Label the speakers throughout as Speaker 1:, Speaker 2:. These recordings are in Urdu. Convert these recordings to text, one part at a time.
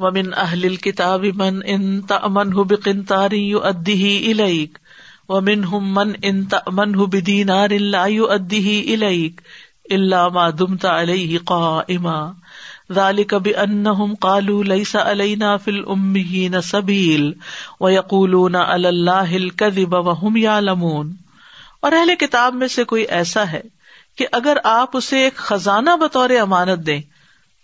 Speaker 1: ومن اہل کتاب من ان تمن بقنطاری ادی الیک ومن ہم من ان تمن بدینار لا ادی الیک اللہ ما دمتا علیہ قائما ذالک بانہم قالوا لیس علینا فی الامیین سبیل ویقولون علی اللہ الکذب وهم یعلمون اور اہل کتاب میں سے کوئی ایسا ہے کہ اگر آپ اسے ایک خزانہ بطور امانت دیں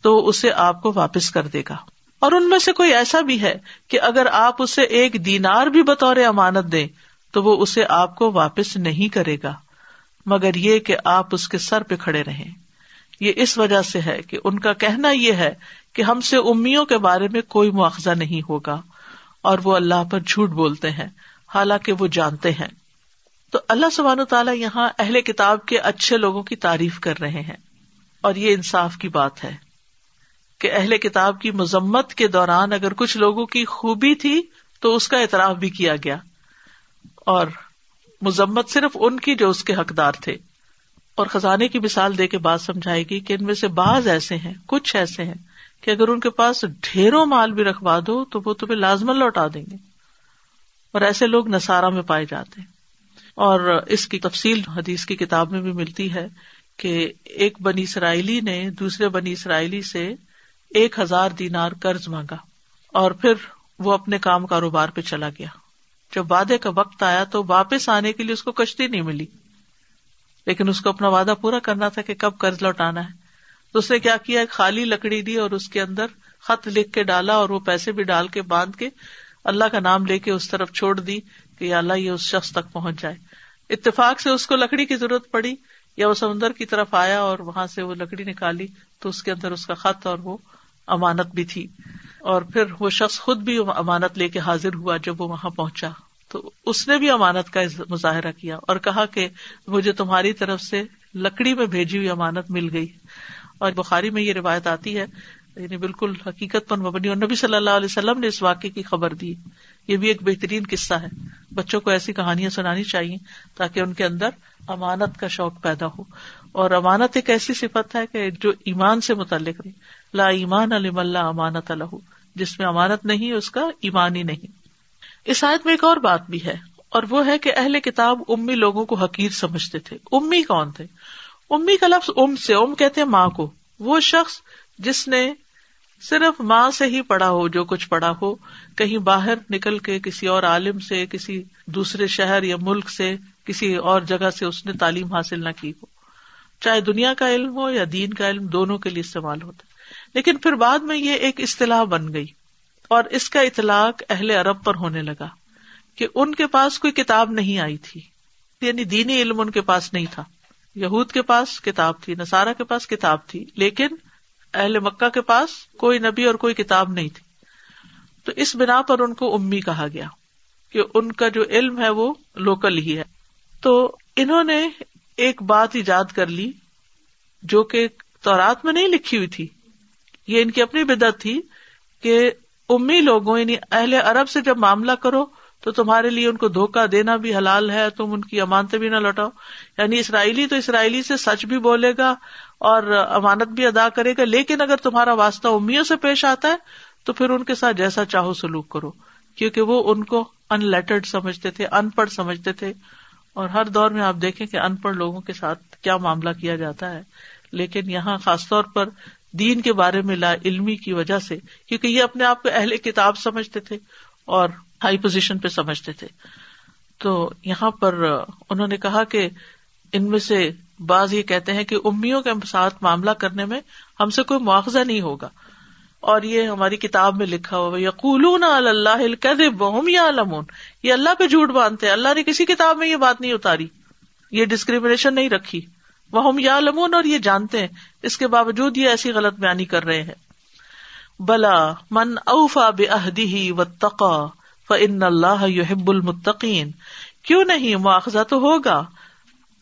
Speaker 1: تو اسے آپ کو واپس کر دے گا۔ اور ان میں سے کوئی ایسا بھی ہے کہ اگر آپ اسے ایک دینار بھی بطور امانت دیں، تو وہ اسے آپ کو واپس نہیں کرے گا۔ مگر یہ کہ آپ اس کے سر پہ کھڑے رہیں۔ یہ اس وجہ سے ہے کہ ان کا کہنا یہ ہے کہ ہم سے امیوں کے بارے میں کوئی مواخذہ نہیں ہوگا، اور وہ اللہ پر جھوٹ بولتے ہیں، حالانکہ وہ جانتے ہیں۔ تو اللہ سبحانہ تعالیٰ یہاں اہل کتاب کے اچھے لوگوں کی تعریف کر رہے ہیں۔ اور یہ انصاف کی بات ہے۔ کہ اہل کتاب کی مذمت کے دوران اگر کچھ لوگوں کی خوبی تھی تو اس کا اعتراف بھی کیا گیا۔ اور مذمت صرف ان کی جو اس کے حقدار تھے۔ اور خزانے کی مثال دے کے بات سمجھائے گی کہ ان میں سے بعض ایسے ہیں، کچھ ایسے ہیں کہ اگر ان کے پاس ڈھیروں مال بھی رکھوا دو تو وہ تمہیں لازمن لوٹا دیں گے۔ اور ایسے لوگ نسارا میں پائے جاتے ہیں۔ اور اس کی تفصیل حدیث کی کتاب میں بھی ملتی ہے کہ ایک بنی اسرائیلی نے دوسرے بنی اسرائیلی سے ایک ہزار دینار قرض مانگا اور پھر وہ اپنے کام کاروبار پہ چلا گیا۔ جب وعدے کا وقت آیا تو واپس آنے کے لیے اس کو کشتی نہیں ملی۔ لیکن اس کو اپنا وعدہ پورا کرنا تھا کہ کب قرض لوٹانا ہے۔ تو اس نے کیا کیا؟ ایک خالی لکڑی دی اور اس کے اندر خط لکھ کے ڈالا اور وہ پیسے بھی ڈال کے باندھ کے اللہ کا نام لے کے اس طرف چھوڑ دی کہ اللہ یہ اس شخص تک پہنچ جائے۔ اتفاق سے اس کو لکڑی کی ضرورت پڑی یا وہ سمندر کی طرف آیا اور وہاں سے وہ لکڑی نکالی تو اس کے اندر اس کا خط اور وہ امانت بھی تھی اور پھر وہ شخص خود بھی امانت لے کے حاضر ہوا جب وہ وہاں پہنچا۔ تو اس نے بھی امانت کا مظاہرہ کیا اور کہا کہ مجھے تمہاری طرف سے لکڑی میں بھیجی ہوئی امانت مل گئی۔ اور بخاری میں یہ روایت آتی ہے یعنی بالکل حقیقت پر مبنی، اور نبی صلی اللہ علیہ وسلم نے اس واقعے کی خبر دی۔ یہ بھی ایک بہترین قصہ ہے۔ بچوں کو ایسی کہانیاں سنانی چاہیے تاکہ ان کے اندر امانت کا شوق پیدا ہو۔ اور امانت ایک ایسی صفت ہے کہ جو ایمان سے متعلق نہیں۔ لا ایمان علم اللہ امانت الح جس میں امانت نہیں، اس کا ایمان ہی نہیں۔ اس آیت میں ایک اور بات بھی ہے، اور وہ ہے کہ اہل کتاب امی لوگوں کو حقیر سمجھتے تھے۔ امی کون تھے؟ امی کا لفظ ام سے، ام کہتے ہیں ماں کو۔ وہ شخص جس نے صرف ماں سے ہی پڑھا ہو، جو کچھ پڑھا ہو، کہیں باہر نکل کے کسی اور عالم سے، کسی دوسرے شہر یا ملک سے، کسی اور جگہ سے اس نے تعلیم حاصل نہ کی ہو۔ چاہے دنیا کا علم ہو یا دین کا علم، دونوں کے لیے استعمال ہوتا لیکن پھر بعد میں یہ ایک اصطلاح بن گئی اور اس کا اطلاق اہل عرب پر ہونے لگا کہ ان کے پاس کوئی کتاب نہیں آئی تھی۔ یعنی دینی علم ان کے پاس نہیں تھا۔ یہود کے پاس کتاب تھی نسارا کے پاس کتاب تھی، لیکن اہل مکہ کے پاس کوئی نبی اور کوئی کتاب نہیں تھی۔ تو اس بنا پر ان کو امی کہا گیا کہ ان کا جو علم ہے وہ لوکل ہی ہے۔ تو انہوں نے ایک بات ایجاد کر لی جو کہ تورات میں نہیں لکھی ہوئی تھی۔ یہ ان کی اپنی بدت تھی کہ امی لوگوں یعنی اہل عرب سے جب معاملہ کرو تو تمہارے لیے ان کو دھوکا دینا بھی حلال ہے، تم ان کی امانتیں بھی نہ لوٹاؤ۔ یعنی اسرائیلی تو اسرائیلی سے سچ بھی بولے گا اور امانت بھی ادا کرے گا، لیکن اگر تمہارا واسطہ امیوں سے پیش آتا ہے تو پھر ان کے ساتھ جیسا چاہو سلوک کرو، کیونکہ وہ ان کو ان لیٹرڈ سمجھتے تھے ان پڑھ سمجھتے تھے۔ اور ہر دور میں آپ دیکھیں کہ ان پڑھ لوگوں کے ساتھ کیا معاملہ کیا جاتا ہے۔ لیکن یہاں خاص طور پر دین کے بارے میں لا علمی کی وجہ سے، کیونکہ یہ اپنے آپ کو اہل کتاب سمجھتے تھے اور ہائی پوزیشن پہ سمجھتے تھے۔ تو یہاں پر انہوں نے کہا کہ ان میں سے بعض یہ کہتے ہیں کہ امیوں کے ساتھ معاملہ کرنے میں ہم سے کوئی مواخذہ نہیں ہوگا۔ اور یہ ہماری کتاب میں لکھا ہوا یقول اللہ یا علمون یہ اللہ پہ جھوٹ باندھتے ہیں، اللہ نے کسی کتاب میں یہ بات نہیں اتاری۔ یہ ڈسکریمنیشن نہیں رکھی۔ وہ ہم یا لمون اور یہ جانتے ہیں۔ اس کے باوجود یہ ایسی غلط بیانی کر رہے ہیں۔ بلا من اوفا بے و تقا فن اللہ یحب المتقین۔ کیوں نہیں مواخذہ تو ہوگا؟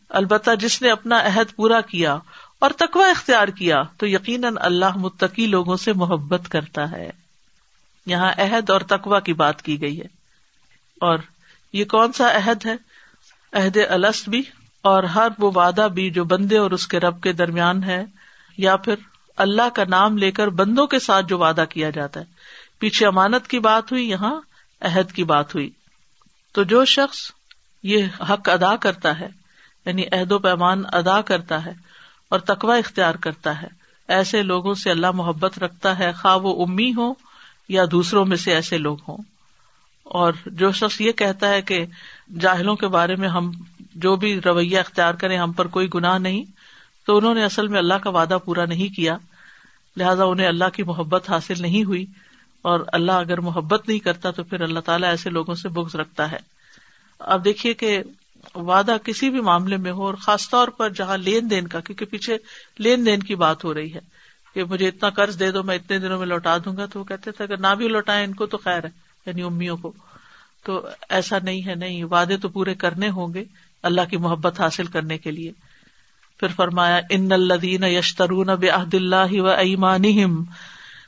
Speaker 1: البتہ جس نے اپنا عہد پورا کیا اور تقوا اختیار کیا تو یقیناً اللہ متقی لوگوں سے محبت کرتا ہے۔ یہاں عہد اور تقوا کی بات کی گئی ہے۔ اور یہ کون سا عہد ہے؟ عہد السط بھی اور ہر وہ وعدہ بھی جو بندے اور اس کے رب کے درمیان ہے، یا پھر اللہ کا نام لے کر بندوں کے ساتھ جو وعدہ کیا جاتا ہے۔ پیچھے امانت کی بات ہوئی، یہاں عہد کی بات ہوئی۔ تو جو شخص یہ حق ادا کرتا ہے یعنی عہد و پیمان ادا کرتا ہے اور تقوا اختیار کرتا ہے۔ ایسے لوگوں سے اللہ محبت رکھتا ہے۔ خواہ وہ امی ہو یا دوسروں میں سے ایسے لوگ ہوں۔ اور جو شخص یہ کہتا ہے کہ جاہلوں کے بارے میں ہم جو بھی رویہ اختیار کریں ہم پر کوئی گناہ نہیں، تو انہوں نے اصل میں اللہ کا وعدہ پورا نہیں کیا۔ لہٰذا انہیں اللہ کی محبت حاصل نہیں ہوئی۔ اور اللہ اگر محبت نہیں کرتا تو پھر اللہ تعالیٰ ایسے لوگوں سے بغض رکھتا ہے۔ اب دیکھیے کہ وعدہ کسی بھی معاملے میں ہو اور خاص طور پر جہاں لین دین کا، کیونکہ پیچھے لین دین کی بات ہو رہی ہے کہ مجھے اتنا قرض دے دو، میں اتنے دنوں میں لوٹا دوں گا، تو وہ کہتے تھے اگر نہ بھی لوٹائے ان کو تو خیر ہے یعنی امیوں کو۔ تو ایسا نہیں ہے، نہیں، وعدے تو پورے کرنے ہوں گے اللہ کی محبت حاصل کرنے کے لیے۔ پھر فرمایا، ان الدین یشترون بحد اللہ و ایمان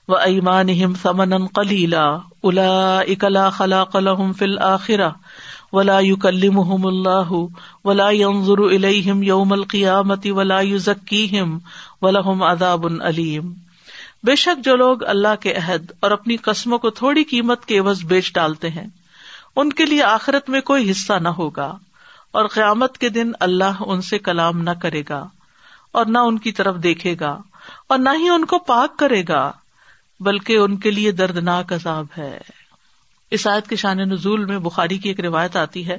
Speaker 1: و ایمان سمن کلیلا الا اکلا خلا قلم فل آخرا ولا يكلمهم الله ولا ينظر اليهم يوم القيامة ولا يزكيهم ولهم عذاب علیم بے شک جو لوگ اللہ کے عہد اور اپنی قسموں کو تھوڑی قیمت کے عوض بیچ ڈالتے ہیں، ان کے لیے آخرت میں کوئی حصہ نہ ہوگا اور قیامت کے دن اللہ ان سے کلام نہ کرے گا اور نہ ان کی طرف دیکھے گا اور نہ ہی ان کو پاک کرے گا، بلکہ ان کے لیے دردناک عذاب ہے۔ اس آیت کے شان نزول میں بخاری کی ایک روایت آتی ہے۔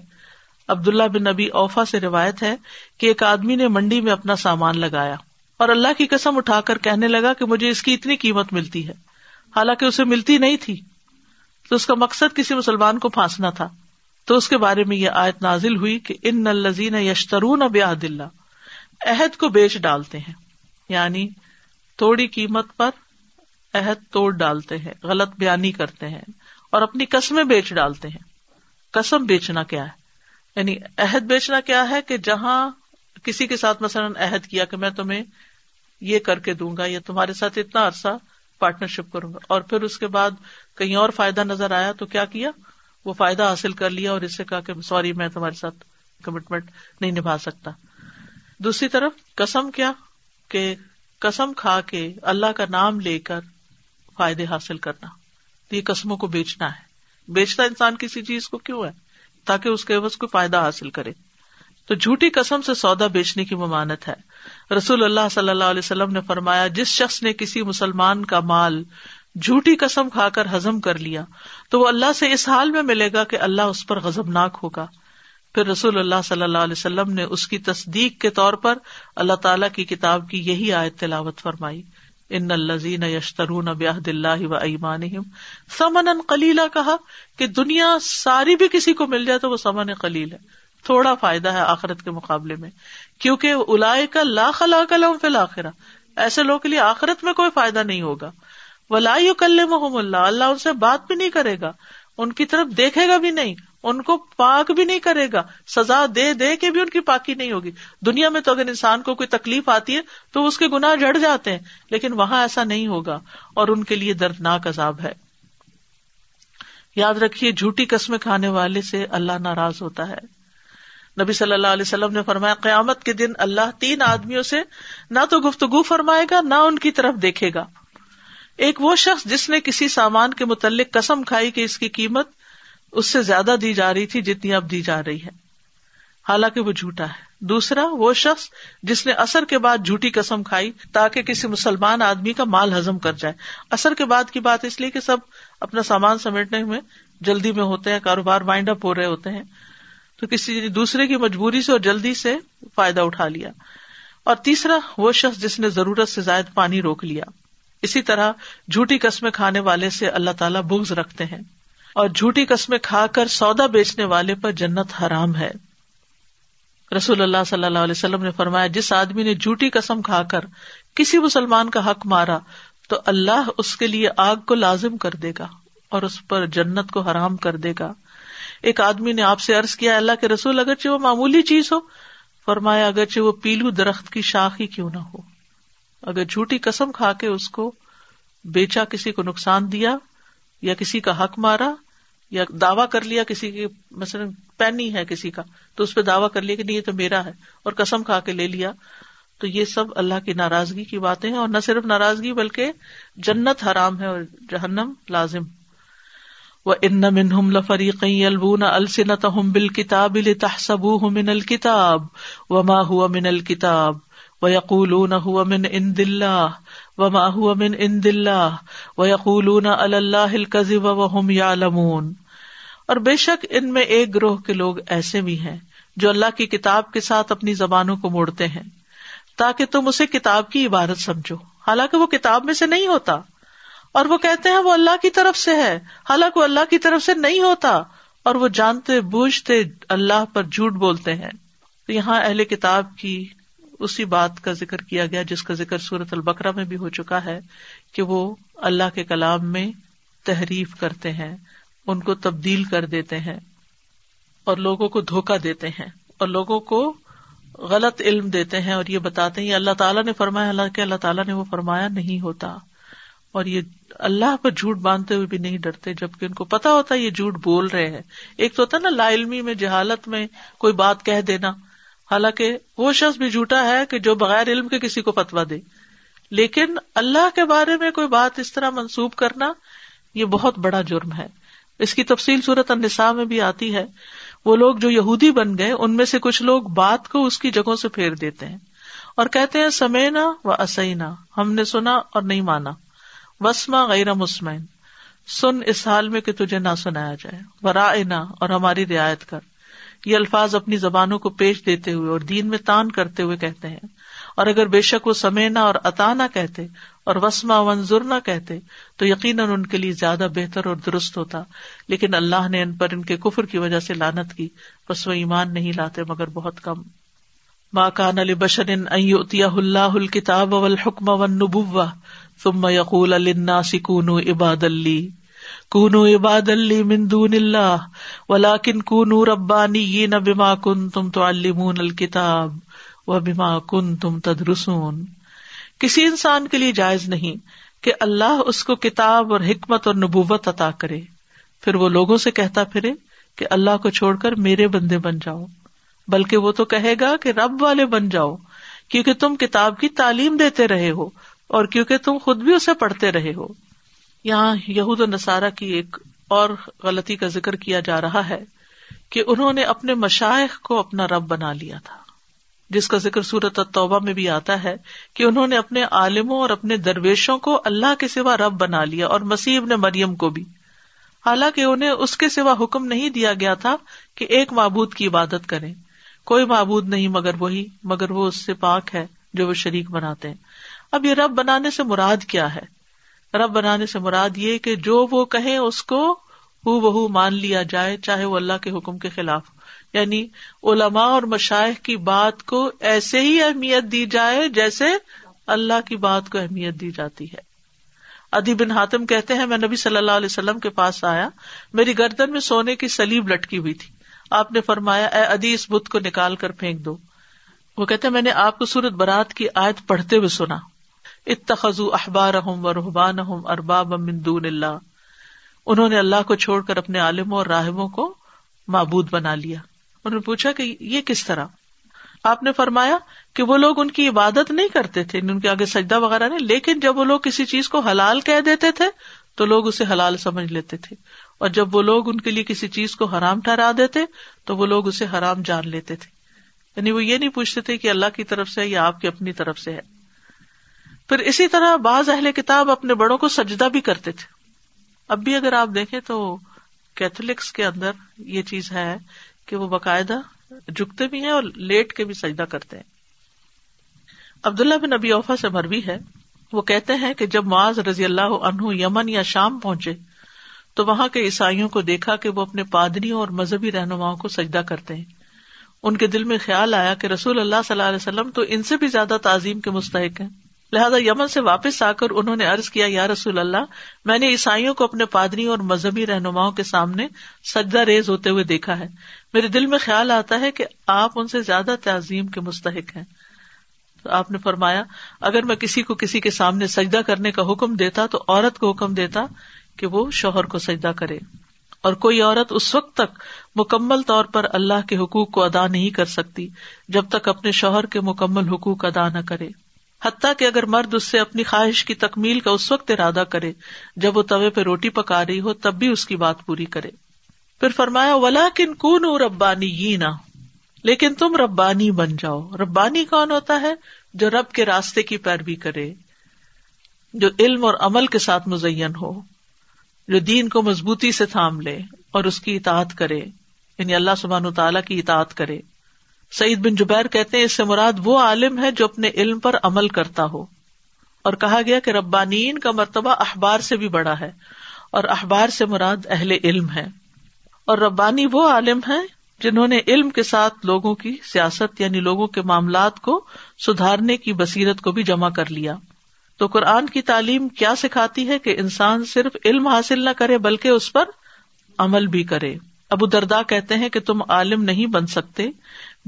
Speaker 1: عبداللہ بن نبی اوفا سے روایت ہے کہ ایک آدمی نے منڈی میں اپنا سامان لگایا اور اللہ کی قسم اٹھا کر کہنے لگا کہ مجھے اس کی اتنی قیمت ملتی ہے۔ حالانکہ اسے ملتی نہیں تھی، تو اس کا مقصد کسی مسلمان کو پھانسنا تھا۔ تو اس کے بارے میں یہ آیت نازل ہوئی کہ ان نلزین یشترون اب اللہ، عہد کو بیچ ڈالتے ہیں۔ یعنی تھوڑی قیمت پر عہد توڑ ڈالتے ہیں، غلط بیانی کرتے ہیں۔ اور اپنی قسمیں بیچ ڈالتے ہیں۔ قسم بیچنا کیا ہے؟ یعنی عہد بیچنا کیا ہے کہ جہاں کسی کے ساتھ مثلاً عہد کیا کہ میں تمہیں یہ کر کے دوں گا یا تمہارے ساتھ اتنا عرصہ پارٹنرشپ کروں گا۔ اور پھر اس کے بعد کہیں اور فائدہ نظر آیا تو کیا کیا؟ وہ فائدہ حاصل کر لیا اور اس سے کہا کہ سوری، میں تمہارے ساتھ کمٹمنٹ نہیں نبھا سکتا۔ دوسری طرف قسم کیا کہ قسم کھا کے اللہ کا نام لے کر فائدے حاصل کرنا۔ تو یہ قسموں کو بیچنا ہے۔ بیچتا انسان کسی چیز کو کیوں ہے؟ تاکہ اس کے عوض کو فائدہ حاصل کرے۔ تو جھوٹی قسم سے سودا بیچنے کی ممانت ہے۔ رسول اللہ صلی اللہ علیہ وسلم نے فرمایا، جس شخص نے کسی مسلمان کا مال جھوٹی قسم کھا کر ہزم کر لیا، تو وہ اللہ سے اس حال میں ملے گا کہ اللہ اس پر غزب ناک ہوگا۔ پھر رسول اللہ صلی اللہ علیہ وسلم نے اس کی تصدیق کے طور پر اللہ تعالیٰ کی کتاب کی یہی آیت تلاوت فرمائی۔ ان الزین یشترون بیاہد اللہ و ایمان سمن کلیلہ کہا کہ دنیا ساری بھی کسی کو مل جائے تو وہ سمن کلیل ہے۔ تھوڑا فائدہ ہے آخرت کے مقابلے میں، کیونکہ الا کا لا خلا کلم فی الآخرہ ایسے لوگوں کے لیے آخرت میں کوئی فائدہ نہیں ہوگا۔ ولا کل محم اللہ اللہ ان سے بات بھی نہیں کرے گا، ان کی طرف دیکھے گا بھی نہیں۔ ان کو پاک بھی نہیں کرے گا، سزا دے دے کے بھی ان کی پاکی نہیں ہوگی۔ دنیا میں تو اگر انسان کو کوئی تکلیف آتی ہے، تو اس کے گناہ جڑ جاتے ہیں، لیکن وہاں ایسا نہیں ہوگا۔ اور ان کے لیے دردناک عذاب ہے۔ یاد رکھیے، جھوٹی قسمیں کھانے والے سے اللہ ناراض ہوتا ہے۔ نبی صلی اللہ علیہ وسلم نے فرمایا، قیامت کے دن اللہ تین آدمیوں سے نہ تو گفتگو فرمائے گا، نہ ان کی طرف دیکھے گا۔ ایک وہ شخص جس نے کسی سامان کے متعلق قسم کھائی کہ اس کی قیمت اس سے زیادہ دی جا رہی تھی جتنی اب دی جا رہی ہے۔ حالانکہ وہ جھوٹا ہے۔ دوسرا، وہ شخص جس نے اثر کے بعد جھوٹی قسم کھائی تاکہ کسی مسلمان آدمی کا مال ہزم کر جائے۔ اثر کے بعد کی بات اس لیے کہ سب اپنا سامان سمیٹنے میں جلدی میں ہوتے ہیں، کاروبار وائنڈ اپ ہو رہے ہوتے ہیں۔ تو کسی دوسرے کی مجبوری سے اور جلدی سے فائدہ اٹھا لیا۔ اور تیسرا، وہ شخص جس نے ضرورت سے زائد پانی روک لیا۔ اسی طرح جھوٹی قسمیں کھانے والے سے اللہ تعالیٰ بغض رکھتے ہیں۔ اور جھوٹی قسمیں کھا کر سودا بیچنے والے پر جنت حرام ہے۔ رسول اللہ صلی اللہ علیہ وسلم نے فرمایا، جس آدمی نے جھوٹی قسم کھا کر کسی مسلمان کا حق مارا، تو اللہ اس کے لیے آگ کو لازم کر دے گا اور اس پر جنت کو حرام کر دے گا۔ ایک آدمی نے آپ سے ارض کیا، اللہ کے رسول، اگرچہ وہ معمولی چیز ہو، فرمایا، اگرچہ وہ پیلو درخت کی شاخ ہی کیوں نہ ہو۔ اگر جھوٹی قسم کھا کے اس کو بیچا، کسی کو نقصان دیا یا کسی کا حق مارا یا دعوی کر لیا کسی کی، مثلاً پین ہی ہے کسی کا، تو اس پہ دعوی کر لیا کہ نہیں، یہ تو میرا ہے، اور قسم کھا کے لے لیا۔ تو یہ سب اللہ کی ناراضگی کی باتیں ہیں، اور نہ صرف ناراضگی بلکہ جنت حرام ہے اور جہنم لازم۔ و ان منہم لفریق البون السنت بال کتاب تحسب من الکتاب و ما ہوا من الکتاب و یقول ہوا من ان دلہ و ما من ان دلہ و یقول اللہ الکذب و ہم یا اور بے شک ان میں ایک گروہ کے لوگ ایسے بھی ہیں جو اللہ کی کتاب کے ساتھ اپنی زبانوں کو موڑتے ہیں تاکہ تم اسے کتاب کی عبارت سمجھو۔ حالانکہ وہ کتاب میں سے نہیں ہوتا۔ اور وہ کہتے ہیں وہ اللہ کی طرف سے ہے۔ حالانکہ وہ اللہ کی طرف سے نہیں ہوتا۔ اور وہ جانتے، بوجھتے اللہ پر جھوٹ بولتے ہیں۔ تو یہاں اہل کتاب کی اسی بات کا ذکر کیا گیا جس کا ذکر سورت البکرا میں بھی ہو چکا ہے کہ وہ اللہ کے کلام میں تحریف کرتے ہیں، ان کو تبدیل کر دیتے ہیں اور لوگوں کو دھوکا دیتے ہیں اور لوگوں کو غلط علم دیتے ہیں اور یہ بتاتے ہیں اللہ تعالیٰ نے فرمایا حالانکہ اللہ تعالیٰ نے وہ فرمایا نہیں ہوتا اور یہ اللہ پر جھوٹ باندھتے ہوئے بھی نہیں ڈرتے، جبکہ ان کو پتا ہوتا ہے یہ جھوٹ بول رہے ہیں۔ ایک تو ہوتا نا، لا علمی میں، جہالت میں کوئی بات کہہ دینا حالانکہ وہ شخص بھی جھوٹا ہے کہ جو بغیر علم کے کسی کو فتوا دے۔ لیکن اللہ کے بارے میں کوئی بات اس طرح منسوب کرنا یہ بہت بڑا جرم ہے۔ اس کی تفصیل صورت النساء میں بھی آتی ہے۔ وہ لوگ جو یہودی بن گئے، ان میں سے کچھ لوگ بات کو اس کی جگہوں سے پھیر دیتے ہیں اور کہتے ہیں، سمینا و اسینا، ہم نے سنا اور نہیں مانا۔ وسما غیر مسمین سن اس حال میں کہ تجھے نہ سنایا جائے۔ ورا اور ہماری رعایت کر۔ یہ الفاظ اپنی زبانوں کو پیش دیتے ہوئے اور دین میں تان کرتے ہوئے کہتے ہیں۔ اور اگر بے شک وہ سمینا اور اتا نہ کہتے اور وسما ونظر نہ کہتے تو یقیناً ان کے لیے زیادہ بہتر اور درست ہوتا۔ لیکن اللہ نے ان پر ان کے کفر کی وجہ سے لانت کی۔ بس وہ ایمان نہیں لاتے مگر بہت کم۔ ماں کان علی بشر اللہ الکتاب والحکم والنبوہ ثم یقول للناس کونوا عباد لی۔ کونوا عباد لی من دون اللہ، ولیکن کونوا ربانیین بما کنتم تعلمون الکتاب وبما کنتم تدرسون۔ کسی انسان کے لیے جائز نہیں کہ اللہ اس کو کتاب اور حکمت اور نبوت عطا کرے۔ پھر وہ لوگوں سے کہتا پھرے کہ اللہ کو چھوڑ کر میرے بندے بن جاؤ۔ بلکہ وہ تو کہے گا کہ رب والے بن جاؤ، کیونکہ تم کتاب کی تعلیم دیتے رہے ہو اور کیونکہ تم خود بھی اسے پڑھتے رہے ہو۔ یہاں یہود و نصارہ کی ایک اور غلطی کا ذکر کیا جا رہا ہے کہ انہوں نے اپنے مشائق کو اپنا رب بنا لیا تھا۔ جس کا ذکر سورت توبہ میں بھی آتا ہے کہ انہوں نے اپنے عالموں اور اپنے درویشوں کو اللہ کے سوا رب بنا لیا اور مسیب نے مریم کو بھی۔ حالانکہ انہیں اس کے سوا حکم نہیں دیا گیا تھا کہ ایک معبود کی عبادت کرے کوئی معبود نہیں مگر وہی، مگر وہ اس سے پاک ہے جو وہ شریک بناتے ہیں۔ اب یہ رب بنانے سے مراد کیا ہے؟ رب بنانے سے مراد یہ کہ جو وہ کہیں اس کو ہو بہو مان لیا جائے، چاہے وہ اللہ کے حکم کے خلاف۔ یعنی علماء اور مشائق کی بات کو ایسے ہی اہمیت دی جائے جیسے اللہ کی بات کو اہمیت دی جاتی ہے۔ ادی بن حاتم کہتے ہیں، میں نبی صلی اللہ علیہ وسلم کے پاس آیا، میری گردن میں سونے کی سلیب لٹکی ہوئی تھی۔ آپ نے فرمایا، اے ادی اس بت کو نکال کر پھینک دو۔ وہ کہتے میں نے آپ کو سورت برات کی آیت پڑھتے ہوئے سنا۔ اتخذو احبار و رحبان ارباب دون اللہ۔ انہوں نے اللہ کو چھوڑ کر اپنے عالموں اور راہبوں کو معبود بنا لیا۔ انہوں نے پوچھا کہ یہ کس طرح؟ آپ نے فرمایا کہ وہ لوگ ان کی عبادت نہیں کرتے تھے، ان کے آگے سجدہ وغیرہ نہیں، لیکن جب وہ لوگ کسی چیز کو حلال کہہ دیتے تھے تو لوگ اسے حلال سمجھ لیتے تھے۔ اور جب وہ لوگ ان کے لیے کسی چیز کو حرام ٹھہرا دیتے تو وہ لوگ اسے حرام جان لیتے تھے۔ یعنی وہ یہ نہیں پوچھتے تھے کہ اللہ کی طرف سے یا آپ کی اپنی طرف سے ہے۔ پھر اسی طرح بعض اہل کتاب اپنے بڑوں کو سجدہ بھی کرتے تھے۔ اب بھی اگر آپ دیکھیں تو کیتھولکس کے اندر یہ چیز ہے کہ وہ باقاعدہ جھکتے بھی ہیں اور لیٹ کے بھی سجدہ کرتے ہیں۔ عبداللہ بن نبی اوفا سے مربی ہے۔ وہ کہتے ہیں کہ جب معاذ رضی اللہ عنہ یمن یا شام پہنچے تو وہاں کے عیسائیوں کو دیکھا کہ وہ اپنے پادریوں اور مذہبی رہنماؤں کو سجدہ کرتے ہیں۔ ان کے دل میں خیال آیا کہ رسول اللہ صلی اللہ علیہ وسلم تو ان سے بھی زیادہ تعظیم کے مستحق ہیں۔ لہٰذا یمن سے واپس آ کر انہوں نے ارض کیا، یا رسول اللہ، میں نے عیسائیوں کو اپنے پادری اور مذہبی رہنماؤں کے سامنے سجدہ ریز ہوتے ہوئے دیکھا ہے۔ میرے دل میں خیال آتا ہے کہ آپ ان سے زیادہ تعظیم کے مستحق ہیں۔ تو آپ نے فرمایا، اگر میں کسی کو کسی کے سامنے سجدہ کرنے کا حکم دیتا تو عورت کو حکم دیتا کہ وہ شوہر کو سجدہ کرے۔ اور کوئی عورت اس وقت تک مکمل طور پر اللہ کے حقوق کو ادا نہیں کر سکتی جب تک اپنے شوہر کے مکمل حقوق ادا نہ کرے۔ حتیٰ کہ اگر مرد اس سے اپنی خواہش کی تکمیل کا اس وقت ارادہ کرے، جب وہ توے پہ روٹی پکا رہی ہو، تب بھی اس کی بات پوری کرے۔ پھر فرمایا ولا کن کون ربانی نہ لیکن تم ربانی بن جاؤ۔ ربانی کون ہوتا ہے؟ جو رب کے راستے کی پیروی کرے، جو علم اور عمل کے ساتھ مزین ہو، جو دین کو مضبوطی سے تھام لے اور اس کی اطاعت کرے یعنی اللہ سبحان تعالیٰ کی اطاعت کرے۔ سعید بن جبیر کہتے ہیں، اس سے مراد وہ عالم ہے جو اپنے علم پر عمل کرتا ہو۔ اور کہا گیا کہ ربانین کا مرتبہ اخبار سے بھی بڑا ہے، اور اخبار سے مراد اہل علم ہے۔ اور ربانی وہ عالم ہے جنہوں نے علم کے ساتھ لوگوں کی سیاست یعنی لوگوں کے معاملات کو سدھارنے کی بصیرت کو بھی جمع کر لیا۔ تو قرآن کی تعلیم کیا سکھاتی ہے کہ انسان صرف علم حاصل نہ کرے، بلکہ اس پر عمل بھی کرے۔ ابو دردا کہتے ہیں کہ تم عالم نہیں بن سکتے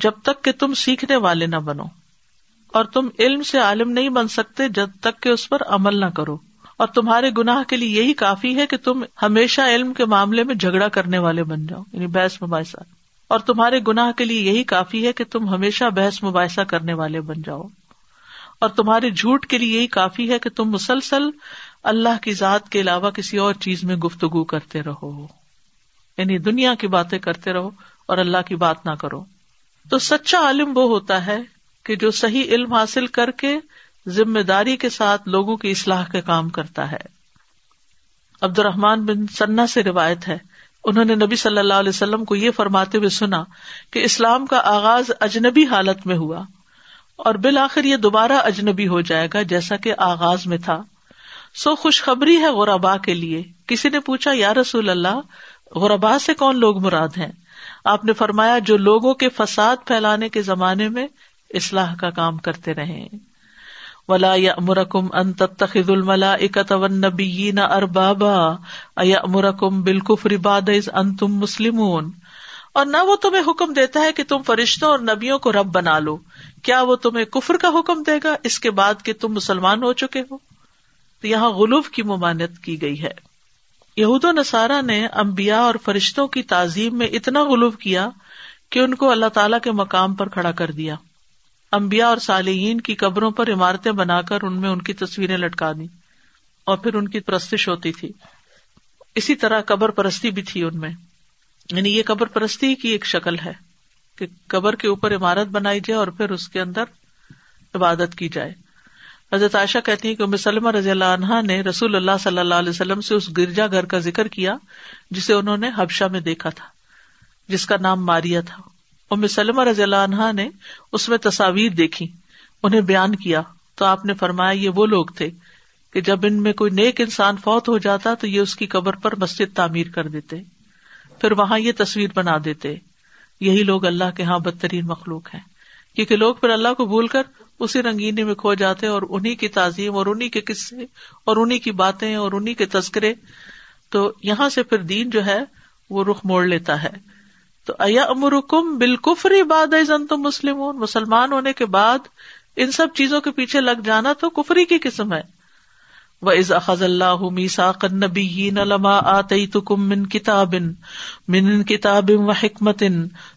Speaker 1: جب تک کہ تم سیکھنے والے نہ بنو اور تم علم سے عالم نہیں بن سکتے جب تک کہ اس پر عمل نہ کرو اور تمہارے گناہ کے لیے یہی کافی ہے کہ تم ہمیشہ علم کے معاملے میں جھگڑا کرنے والے بن جاؤ یعنی بحث مباحثہ۔ اور تمہارے گناہ کے لیے یہی کافی ہے کہ تم ہمیشہ بحث مباحثہ کرنے والے بن جاؤ۔ اور تمہارے جھوٹ کے لیے یہی کافی ہے کہ تم مسلسل اللہ کی ذات کے علاوہ کسی اور چیز میں گفتگو کرتے رہو۔ یعنی دنیا کی باتیں کرتے رہو اور اللہ کی بات نہ کرو۔ تو سچا عالم وہ ہوتا ہے کہ جو صحیح علم حاصل کر کے ذمہ داری کے ساتھ لوگوں کی اصلاح کا کام کرتا ہے۔ عبد الرحمان بن سنا سے روایت ہے۔ انہوں نے نبی صلی اللہ علیہ وسلم کو یہ فرماتے ہوئے سنا کہ اسلام کا آغاز اجنبی حالت میں ہوا اور بالآخر یہ دوبارہ اجنبی ہو جائے گا جیسا کہ آغاز میں تھا۔ سو خوشخبری ہے غربا کے لیے۔ کسی نے پوچھا، یا رسول اللہ غربا سے کون لوگ مراد ہیں؟ آپ نے فرمایا جو لوگوں کے فساد پھیلانے کے زمانے میں اصلاح کا کام کرتے رہے۔ ولا یا امرکم ان تخد الملا اکت نبی نہ اربابا یا امرکم بالکفر باد ان تم مسلم اور نہ وہ تمہیں حکم دیتا ہے کہ تم فرشتوں اور نبیوں کو رب بنا لو۔ کیا وہ تمہیں کفر کا حکم دے گا اس کے بعد کہ تم مسلمان ہو چکے ہو؟ تو یہاں غلوف کی ممانت کی گئی ہے۔ یہود و نصارہ نے امبیا اور فرشتوں کی تعظیم میں اتنا غلوف کیا کہ ان کو اللہ تعالی کے مقام پر کھڑا کر دیا۔ امبیا اور صالحین کی قبروں پر عمارتیں بنا کر ان میں ان کی تصویریں لٹکا دی اور پھر ان کی پرستش ہوتی تھی۔ اسی طرح قبر پرستی بھی تھی ان میں۔ یعنی یہ قبر پرستی کی ایک شکل ہے کہ قبر کے اوپر عمارت بنائی جائے اور پھر اس کے اندر عبادت کی جائے۔ حضرت عائشہ کہتی ہیں کہ مسلمہ رضی اللہ عنہا نے رسول اللہ صلی اللہ علیہ وسلم سے اس گرجا گھر کا ذکر کیا جسے انہوں نے حبشہ میں دیکھا تھا، جس کا نام ماریا تھا۔ ام سلمہ رضی اللہ عنہا نے اس میں تصاویر دیکھی، انہیں بیان کیا۔ تو آپ نے فرمایا، یہ وہ لوگ تھے کہ جب ان میں کوئی نیک انسان فوت ہو جاتا تو یہ اس کی قبر پر مسجد تعمیر کر دیتے، پھر وہاں یہ تصویر بنا دیتے۔ یہی لوگ اللہ کے ہاں بدترین مخلوق ہیں۔ کیونکہ لوگ پھر اللہ کو بھول کر اسی رنگینی میں کھو جاتے اور انہیں کی تعظیم اور انہیں کے قصے اور انہیں کی باتیں اور انہیں کے تذکرے، تو یہاں سے پھر دین جو ہے وہ رخ موڑ لیتا ہے۔ تو ایا امرکم بالکفری باد تم مسلم مسلمان ہونے کے بعد ان سب چیزوں کے پیچھے لگ جانا تو کفری کی قسم ہے۔ و از اخذ اللہ میسا نبی لما آتی تم من کتاب من کتاب و حکمت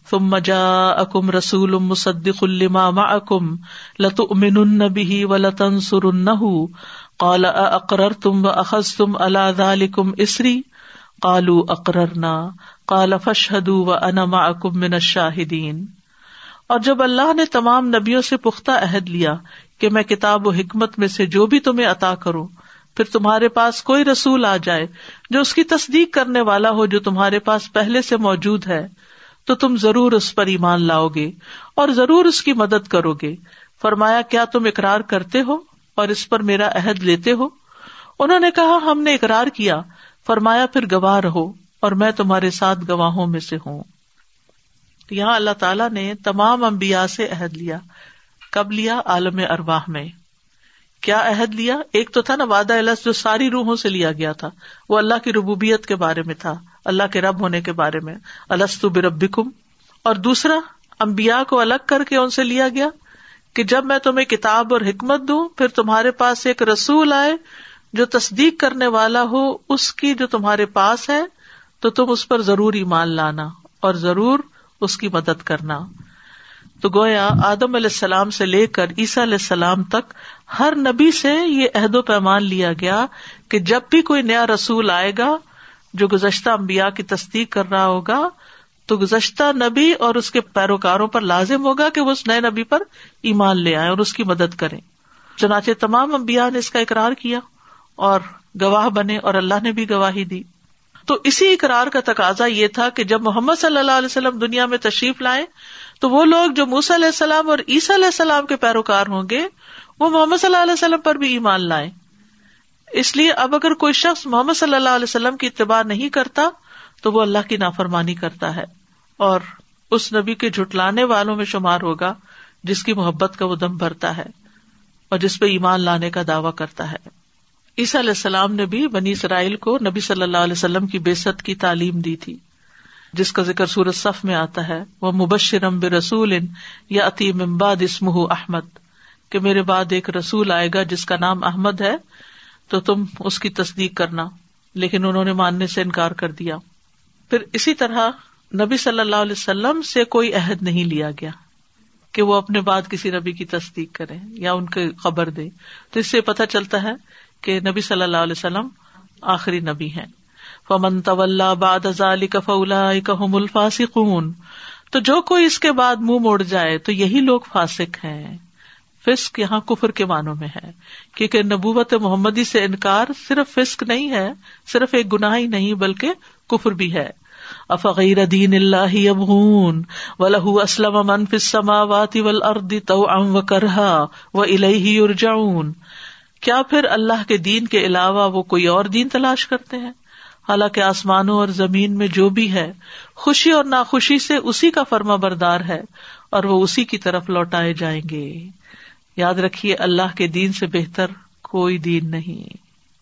Speaker 1: ثم جاءکم رسول مصدق لما معکم لتؤمنن به ولتنصرنه قال اقررتم و اخذتم على ذلكم اسری قالوا اقررنا قال فاشهدوا وانا معكم من الشاهدين اور جب اللہ نے تمام نبیوں سے پختہ عہد لیا کہ میں کتاب و حکمت میں سے جو بھی تمہیں عطا کروں پھر تمہارے پاس کوئی رسول آ جائے جو اس کی تصدیق کرنے والا ہو جو تمہارے پاس پہلے سے موجود ہے، تو تم ضرور اس پر ایمان لاؤ گے اور ضرور اس کی مدد کرو گے۔ فرمایا، کیا تم اقرار کرتے ہو اور اس پر میرا عہد لیتے ہو؟ انہوں نے کہا، ہم نے اقرار کیا۔ فرمایا، پھر گواہ رہو اور میں تمہارے ساتھ گواہوں میں سے ہوں۔ یہاں اللہ تعالیٰ نے تمام امبیا سے عہد لیا کب لیا عالم ارواہ میں۔ کیا عہد لیا؟ ایک تو تھا نا وعدہ الس جو ساری روحوں سے لیا گیا تھا، وہ اللہ کی ربوبیت کے بارے میں تھا، اللہ کے رب ہونے کے بارے میں۔ السط بربکم۔ اور دوسرا امبیا کو الگ کر کے ان سے لیا گیا کہ جب میں تمہیں کتاب اور حکمت دوں، پھر تمہارے پاس ایک رسول آئے جو تصدیق کرنے والا ہو، اس کی جو تمہارے پاس ہے، تو تم اس پر ضرور ایمان لانا اور ضرور اس کی مدد کرنا۔ تو گویا آدم علیہ السلام سے لے کر عیسیٰ علیہ السلام تک ہر نبی سے یہ عہد و پیمان لیا گیا کہ جب بھی کوئی نیا رسول آئے گا، جو گزشتہ امبیا کی تصدیق کر رہا ہوگا، تو گزشتہ نبی اور اس کے پیروکاروں پر لازم ہوگا کہ وہ اس نئے نبی پر ایمان لے آئے اور اس کی مدد کرے چنانچہ تمام امبیا نے اس کا اقرار کیا اور گواہ بنے اور اللہ نے بھی گواہی دی۔ تو اسی اقرار کا تقاضا یہ تھا کہ جب محمد صلی اللہ علیہ وسلم دنیا میں تشریف لائے تو وہ لوگ جو موس علیہ السلام اور عیسیٰ علیہ السلام کے پیروکار ہوں گے، وہ محمد صلی اللہ علیہ وسلم پر بھی ایمان لائے اس لیے اب اگر کوئی شخص محمد صلی اللہ علیہ وسلم کی اتباع نہیں کرتا، تو وہ اللہ کی نافرمانی کرتا ہے اور اس نبی کے جھٹلانے والوں میں شمار ہوگا، جس کی محبت کا وہ دم بھرتا ہے اور جس پہ ایمان لانے کا دعوی کرتا ہے۔ عیسیٰ علیہ السلام نے بھی بنی اسرائیل کو نبی صلی اللہ علیہ وسلم کی بےسط کی تعلیم دی تھی۔ جس کا ذکر سورت صف میں آتا ہے وہ مبشرم رسول یا عطیم امباد اسمہ احمد کہ میرے بعد ایک رسول آئے گا جس کا نام احمد ہے، تو تم اس کی تصدیق کرنا۔ لیکن انہوں نے ماننے سے انکار کر دیا۔ پھر اسی طرح نبی صلی اللہ علیہ وسلم سے کوئی عہد نہیں لیا گیا کہ وہ اپنے بعد کسی نبی کی تصدیق کرے یا ان کی خبر دے۔ تو اس سے پتہ چلتا ہے کہ نبی صلی اللہ علیہ وسلم آخری نبی ہے فمن طول باد فولا الفاسقون۔ تو جو کوئی اس کے بعد منہ موڑ جائے، تو یہی لوگ فاسق ہیں۔ فسق یہاں کفر کے معنوں میں ہے۔ کیونکہ نبوت محمدی سے انکار صرف فسق نہیں ہے، صرف ایک گناہ ہی نہیں، بلکہ کفر بھی ہے۔ افغیر دین اللہ ابغون و لہو اسلم من فی السماوات والارض طوعا و کرہا و الیہ یرجعون۔ کیا پھر اللہ کے دین کے علاوہ وہ کوئی اور دین تلاش کرتے ہیں؟ حالانکہ آسمانوں اور زمین میں جو بھی ہے، خوشی اور ناخوشی سے اسی کا فرما بردار ہے اور وہ اسی کی طرف لوٹائے جائیں گے۔ یاد رکھیے، اللہ کے دین سے بہتر کوئی دین نہیں۔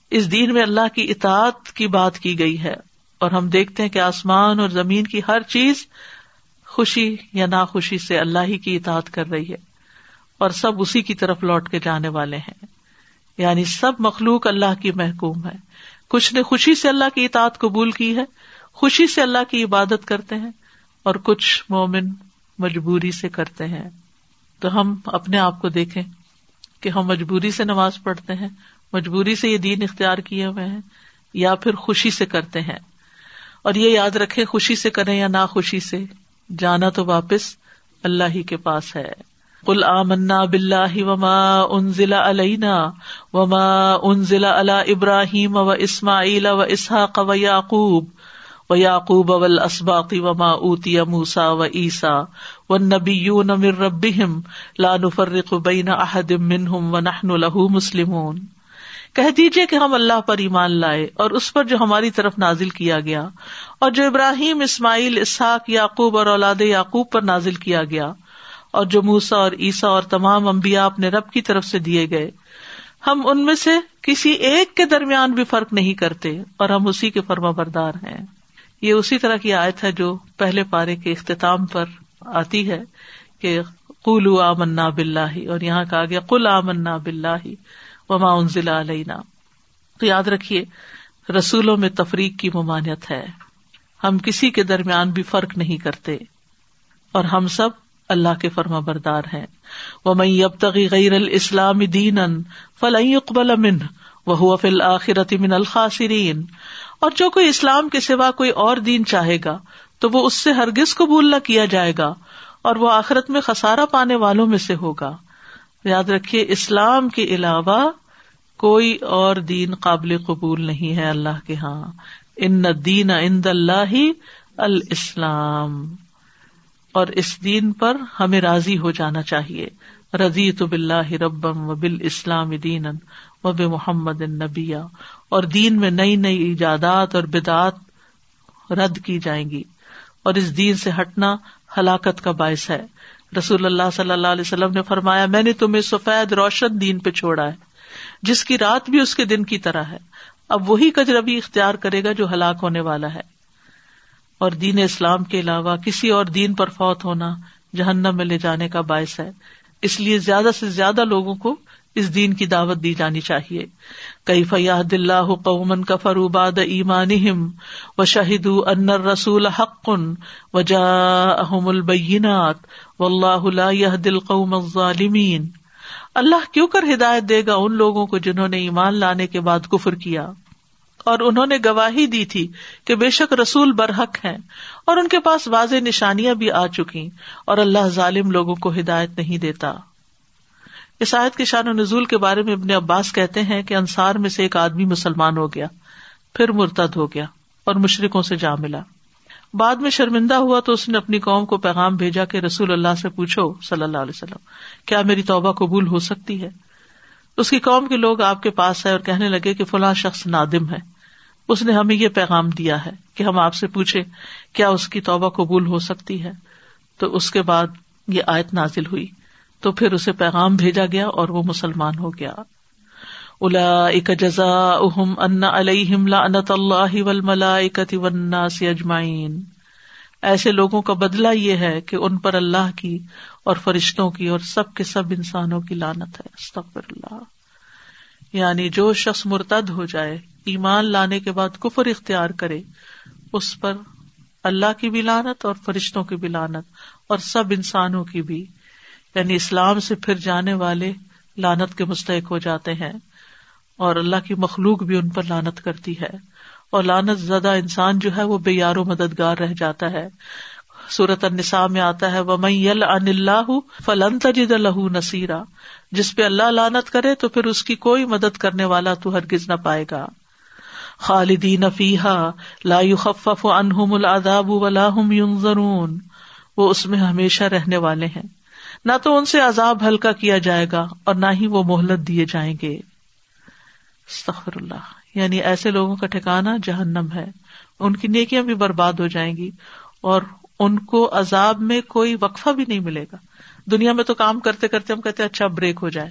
Speaker 1: اس دین میں اللہ کی اطاعت کی بات کی گئی ہے اور ہم دیکھتے ہیں کہ آسمان اور زمین کی ہر چیز خوشی یا ناخوشی سے اللہ ہی کی اطاعت کر رہی ہے اور سب اسی کی طرف لوٹ کے جانے والے ہیں۔ یعنی سب مخلوق اللہ کی محکوم ہے۔ کچھ نے خوشی سے اللہ کی اطاعت قبول کی ہے، خوشی سے اللہ کی عبادت کرتے ہیں اور کچھ مومن مجبوری سے کرتے ہیں۔ تو ہم اپنے آپ کو دیکھیں کہ ہم مجبوری سے نماز پڑھتے ہیں، مجبوری سے یہ دین اختیار کیے ہوئے ہیں یا پھر خوشی سے کرتے ہیں۔ اور یہ یاد رکھے خوشی سے کریں یا نہ خوشی سے، جانا تو واپس اللہ ہی کے پاس ہے۔ کل آمنا بلّہ وما ان ضلع علینا وما ان ضلع اللہ ابراہیم و اسماعیل و اسحاق و یعقوب و یعقوب اول اسباقی وما اوتی موسا و عیسا و نبی نمر ربیم لان فرق بین احد منہم و نحن له مسلمون۔ کہہ دیجیے کہ ہم اللہ پر ایمان لائے اور اس پر جو ہماری طرف نازل کیا گیا اور جو ابراہیم، اسماعیل، اسحاق، یعقوب اور اولاد یعقوب پر نازل کیا گیا۔ اور جو موسا اور عیسا اور تمام امبیا اپنے رب کی طرف سے دیے گئے، ہم ان میں سے کسی ایک کے درمیان بھی فرق نہیں کرتے اور ہم اسی کے فرما بردار ہیں۔ یہ اسی طرح کی آیت ہے جو پہلے پارے کے اختتام پر آتی ہے کہ قلو آ منا بلّہ اور یہاں کہا گیا کل آ منا بلّہ وما ضلع علینا۔ تو یاد رکھیے، رسولوں میں تفریق کی ممانعت ہے۔ ہم کسی کے درمیان بھی فرق نہیں کرتے اور ہم سب اللہ کے فرما بردار ہیں۔ وہ میں اب تغی غیر الاسلام دین فلئی اقبال امن وہ فل آخرت من الخاصرین اور جو کوئی اسلام کے سوا کوئی اور دین چاہے گا، تو وہ اس سے ہرگز قبول نہ کیا جائے گا، اور وہ آخرت میں خسارا پانے والوں میں سے ہوگا۔ یاد رکھیے، اسلام کے علاوہ کوئی اور دین قابل قبول نہیں ہے اللہ کے ہاں۔ ان دین اند اللہ الاسلام اور اس دین پر ہمیں راضی ہو جانا چاہیے۔ رضی تو بلّہ ربم و بال اسلام دین و بے محمد نبیا اور دین میں نئی نئی ایجادات اور بدعت رد کی جائیں گی۔ اور اس دین سے ہٹنا ہلاکت کا باعث ہے۔ رسول اللہ صلی اللہ علیہ وسلم نے فرمایا، میں نے تمہیں سفید روشن دین پہ چھوڑا ہے، جس کی رات بھی اس کے دن کی طرح ہے۔ اب وہی کجربی اختیار کرے گا جو ہلاک ہونے والا ہے۔ اور دین اسلام کے علاوہ کسی اور دین پر فوت ہونا جہنم میں لے جانے کا باعث ہے۔ اس لیے زیادہ سے زیادہ لوگوں کو اس دین کی دعوت دی جانی چاہیے۔ کئی فیاد اللہ قومن کا فروباد ایمان و شہید ان رسول حقن و جا احم البینات و اللہ دل قوم ظالمین اللہ کیوں کر ہدایت دے گا ان لوگوں کو جنہوں نے ایمان لانے کے بعد کفر کیا؟ اور انہوں نے گواہی دی تھی کہ بے شک رسول برحق ہیں اور ان کے پاس واضح نشانیاں بھی آ چکی اور اللہ ظالم لوگوں کو ہدایت نہیں دیتا۔ اس آیت کے شان و نزول کے بارے میں ابن عباس کہتے ہیں کہ انصار میں سے ایک آدمی مسلمان ہو گیا، پھر مرتد ہو گیا اور مشرقوں سے جا ملا۔ بعد میں شرمندہ ہوا تو اس نے اپنی قوم کو پیغام بھیجا کہ رسول اللہ سے پوچھو صلی اللہ علیہ وسلم، کیا میری توبہ قبول ہو سکتی ہے؟ اس کی قوم کے لوگ آپ کے پاس ہے اور کہنے لگے کہ فلاں شخص نادم ہے۔ اس نے ہمیں یہ پیغام دیا ہے کہ ہم آپ سے پوچھے کیا اس کی توبہ قبول ہو سکتی ہے؟ تو اس کے بعد یہ آیت نازل ہوئی۔ تو پھر اسے پیغام بھیجا گیا اور وہ مسلمان ہو گیا۔ الا اک جزا اہم ان علیہم لعنت اللہ والملائکۃ والناس اجمعین۔ ایسے لوگوں کا بدلہ یہ ہے کہ ان پر اللہ کی اور فرشتوں کی اور سب کے سب انسانوں کی لانت ہے۔ استغفر اللہ۔ یعنی جو شخص مرتد ہو جائے ایمان لانے کے بعد کفر اختیار کرے، اس پر اللہ کی بھی لانت اور فرشتوں کی بھی لانت اور سب انسانوں کی بھی یعنی اسلام سے پھر جانے والے لانت کے مستحق ہو جاتے ہیں اور اللہ کی مخلوق بھی ان پر لانت کرتی ہے۔ اور لانت زدہ انسان جو ہے وہ بے یار و مددگار رہ جاتا ہے۔ سورت النساء میں آتا ہے وہ یل ان اللہ فلن تجد الح نصیرا جس پہ اللہ لانت کرے تو پھر اس کی کوئی مدد کرنے والا تو ہرگز نہ پائے گا۔ خالدین فیحا لا يخفف عنهم العذاب ولا هم ينظرون وہ اس میں ہمیشہ رہنے والے ہیں۔ نہ تو ان سے عذاب ہلکا کیا جائے گا اور نہ ہی وہ مہلت دیے جائیں گے۔ سخر اللہ۔ یعنی ایسے لوگوں کا ٹھکانا جہنم ہے۔ ان کی نیکیاں بھی برباد ہو جائیں گی اور ان کو عذاب میں کوئی وقفہ بھی نہیں ملے گا۔ دنیا میں تو کام کرتے کرتے ہم کہتے اچھا بریک ہو جائے،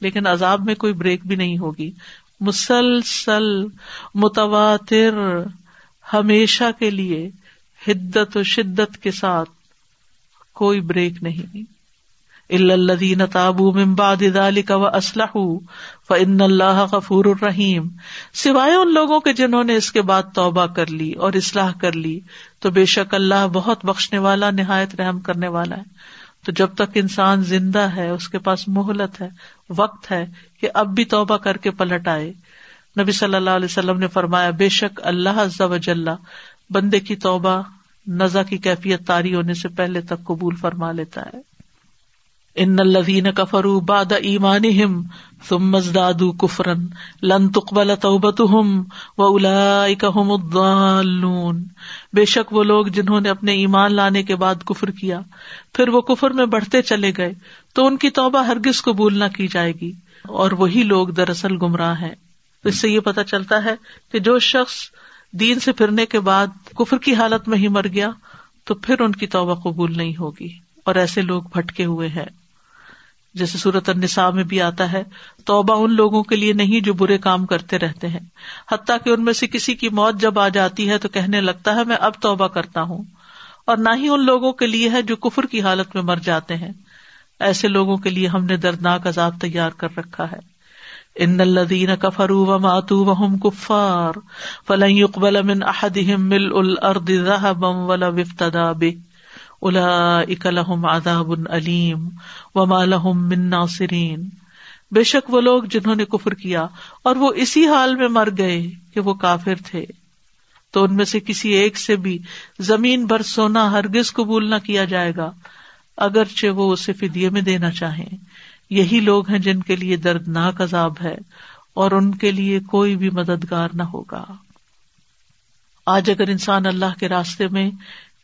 Speaker 1: لیکن عذاب میں کوئی بریک بھی نہیں ہوگی۔ مسلسل، متواتر، ہمیشہ کے لیے حدت و شدت کے ساتھ کوئی بریک نہیں۔ الدین تابو ممباد و اسلح فن اللہ غفور الرحیم سوائے ان لوگوں کے جنہوں نے اس کے بعد توبہ کر لی اور اصلاح کر لی، تو بے شک اللہ بہت بخشنے والا، نہایت رحم کرنے والا ہے۔ تو جب تک انسان زندہ ہے، اس کے پاس مہلت ہے، وقت ہے کہ اب بھی توبہ کر کے پلٹ آئے۔ نبی صلی اللہ علیہ وسلم نے فرمایا، بے شک اللہ وجل بندے کی توبہ نزا کی کیفیت تاری ہونے سے پہلے تک قبول فرما لیتا ہے۔ ان الذين كفروا بعد ايمانهم ثم ازدادوا كفرا لن تقبل توبتهم واولئك هم الضالون۔ بے شک وہ لوگ جنہوں نے اپنے ایمان لانے کے بعد کفر کیا، پھر وہ کفر میں بڑھتے چلے گئے، تو ان کی توبہ ہرگز قبول نہ کی جائے گی۔ اور وہی لوگ دراصل گمراہ ہیں۔ اس سے یہ پتا چلتا ہے کہ جو شخص دین سے پھرنے کے بعد کفر کی حالت میں ہی مر گیا، تو پھر ان کی توبہ قبول نہیں ہوگی۔ اور ایسے لوگ بھٹکے ہوئے ہیں۔ جیسے صورت النساء میں بھی آتا ہے، توبہ ان لوگوں کے لیے نہیں جو برے کام کرتے رہتے ہیں۔ حتیٰ کہ ان میں سے کسی کی موت جب آ جاتی ہے تو کہنے لگتا ہے، میں اب توبہ کرتا ہوں۔ اور نہ ہی ان لوگوں کے لیے ہے جو کفر کی حالت میں مر جاتے ہیں۔ ایسے لوگوں کے لیے ہم نے دردناک عذاب تیار کر رکھا ہے۔ ان الدین کفرو و ماتو وم کفار فلن يقبل من احدهم ملء الارض ذهبا ولا افتدى به۔ اکلحم آداب علیم و مالحم من ناصرین۔ بے شک وہ لوگ جنہوں نے کفر کیا اور وہ اسی حال میں مر گئے کہ وہ کافر تھے۔ تو ان میں سے کسی ایک سے بھی زمین بھر سونا ہرگز قبول نہ کیا جائے گا، اگرچہ وہ اسے فدیے میں دینا چاہیں۔ یہی لوگ ہیں جن کے لیے دردناک عذاب ہے اور ان کے لیے کوئی بھی مددگار نہ ہوگا۔ آج اگر انسان اللہ کے راستے میں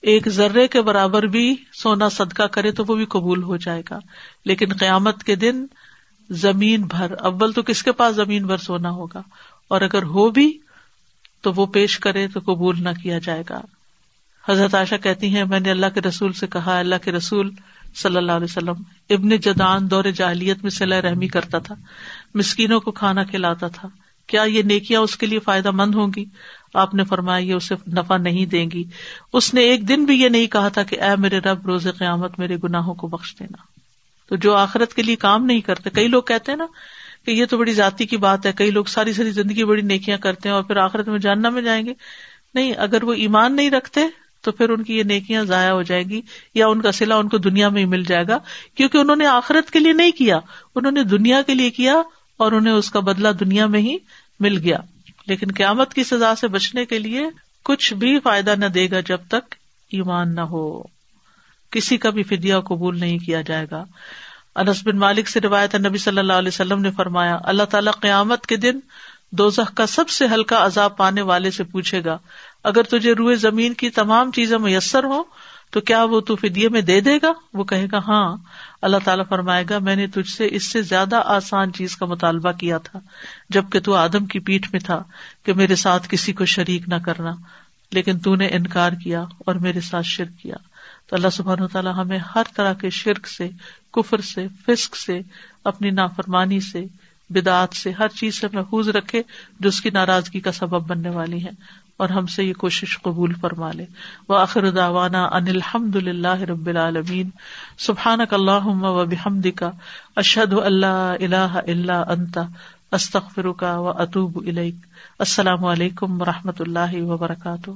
Speaker 1: ایک ذرے کے برابر بھی سونا صدقہ کرے تو وہ بھی قبول ہو جائے گا۔ لیکن قیامت کے دن زمین بھر، اول تو کس کے پاس زمین بھر سونا ہوگا؟ اور اگر ہو بھی تو وہ پیش کرے تو قبول نہ کیا جائے گا۔ حضرت عائشہ کہتی ہیں، میں نے اللہ کے رسول سے کہا، اللہ کے رسول صلی اللہ علیہ وسلم ابن جدان دور جاہلیت میں صلاح رحمی کرتا تھا، مسکینوں کو کھانا کھلاتا تھا۔ کیا یہ نیکیاں اس کے لیے فائدہ مند ہوں گی؟ آپ نے فرمایا یہ اسے نفع نہیں دیں گی۔ اس نے ایک دن بھی یہ نہیں کہا تھا کہ اے میرے رب، روز قیامت میرے گناہوں کو بخش دینا۔ تو جو آخرت کے لیے کام نہیں کرتے، کئی لوگ کہتے ہیں نا کہ یہ تو بڑی ذاتی کی بات ہے، کئی لوگ ساری ساری زندگی بڑی نیکیاں کرتے ہیں اور پھر آخرت میں جاننا میں جائیں گے۔ نہیں، اگر وہ ایمان نہیں رکھتے تو پھر ان کی یہ نیکیاں ضائع ہو جائیں گی یا ان کا سلا ان کو دنیا میں ہی مل جائے گا۔ کیونکہ انہوں نے آخرت کے لیے نہیں کیا، انہوں نے دنیا کے لیے کیا اور انہیں اس کا بدلا دنیا میں ہی مل گیا۔ لیکن قیامت کی سزا سے بچنے کے لیے کچھ بھی فائدہ نہ دے گا جب تک ایمان نہ ہو۔ کسی کا بھی فدیا قبول نہیں کیا جائے گا۔ انس بن مالک سے روایت نبی صلی اللہ علیہ وسلم نے فرمایا، اللہ تعالیٰ قیامت کے دن دوزخ کا سب سے ہلکا عذاب پانے والے سے پوچھے گا، اگر تجھے روئے زمین کی تمام چیزیں میسر ہو تو کیا وہ تو فدیے میں دے دے گا؟ وہ کہے گا ہاں۔ اللہ تعالیٰ فرمائے گا، میں نے تجھ سے اس سے زیادہ آسان چیز کا مطالبہ کیا تھا، جبکہ تو آدم کی پیٹھ میں تھا کہ میرے ساتھ کسی کو شریک نہ کرنا۔ لیکن تو نے انکار کیا اور میرے ساتھ شرک کیا۔ تو اللہ سبحان و تعالیٰ ہمیں ہر طرح کے شرک سے، کفر سے فسک سے، اپنی نافرمانی سے بدعت سے، ہر چیز سے محفوظ رکھے، جو اس کی ناراضگی کا سبب بننے والی ہے اور ہم سے یہ کوشش قبول فرما لے۔ وہ آخر داوانا ان الحمد اللہ رب العالمین۔ سبحان اللہ و بحمد کا اشد اللہ اللہ اللہ انتا استخر کا و اطوب السلام علیکم و رحمۃ اللہ وبرکاتہ۔